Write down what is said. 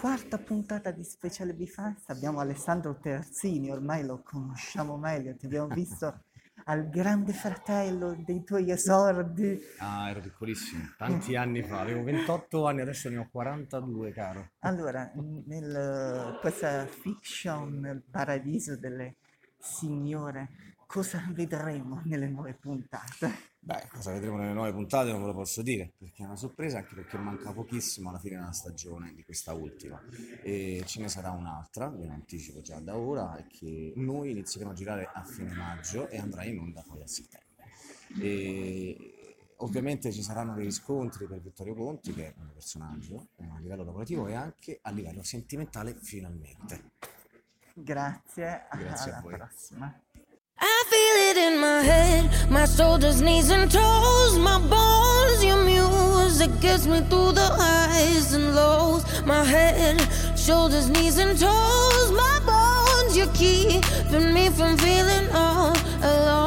quarta puntata di Speciale Bifanza abbiamo Alessandro Terzini, ormai lo conosciamo meglio, ti abbiamo visto al grande fratello dei tuoi esordi. Ah, ero piccolissimo, tanti anni fa, avevo 28 anni, adesso ne ho 42, caro. Allora, nel, questa fiction, nel paradiso delle signore, cosa vedremo nelle nuove puntate? Beh, cosa vedremo nelle nuove puntate non ve lo posso dire, perché è una sorpresa, anche perché manca pochissimo alla fine della stagione di questa ultima. E ce ne sarà un'altra, ve lo anticipo già da ora, che noi inizieremo a girare a fine maggio e andrà in onda poi a settembre. E ovviamente ci saranno dei riscontri per Vittorio Conti, che è un personaggio a livello lavorativo e anche a livello sentimentale finalmente. Grazie, Grazie a alla voi. prossima. My head, my shoulders, knees, and toes, my bones. Your music gets me through the highs and lows. My head, shoulders, knees, and toes, my bones. You're keeping me from feeling all alone.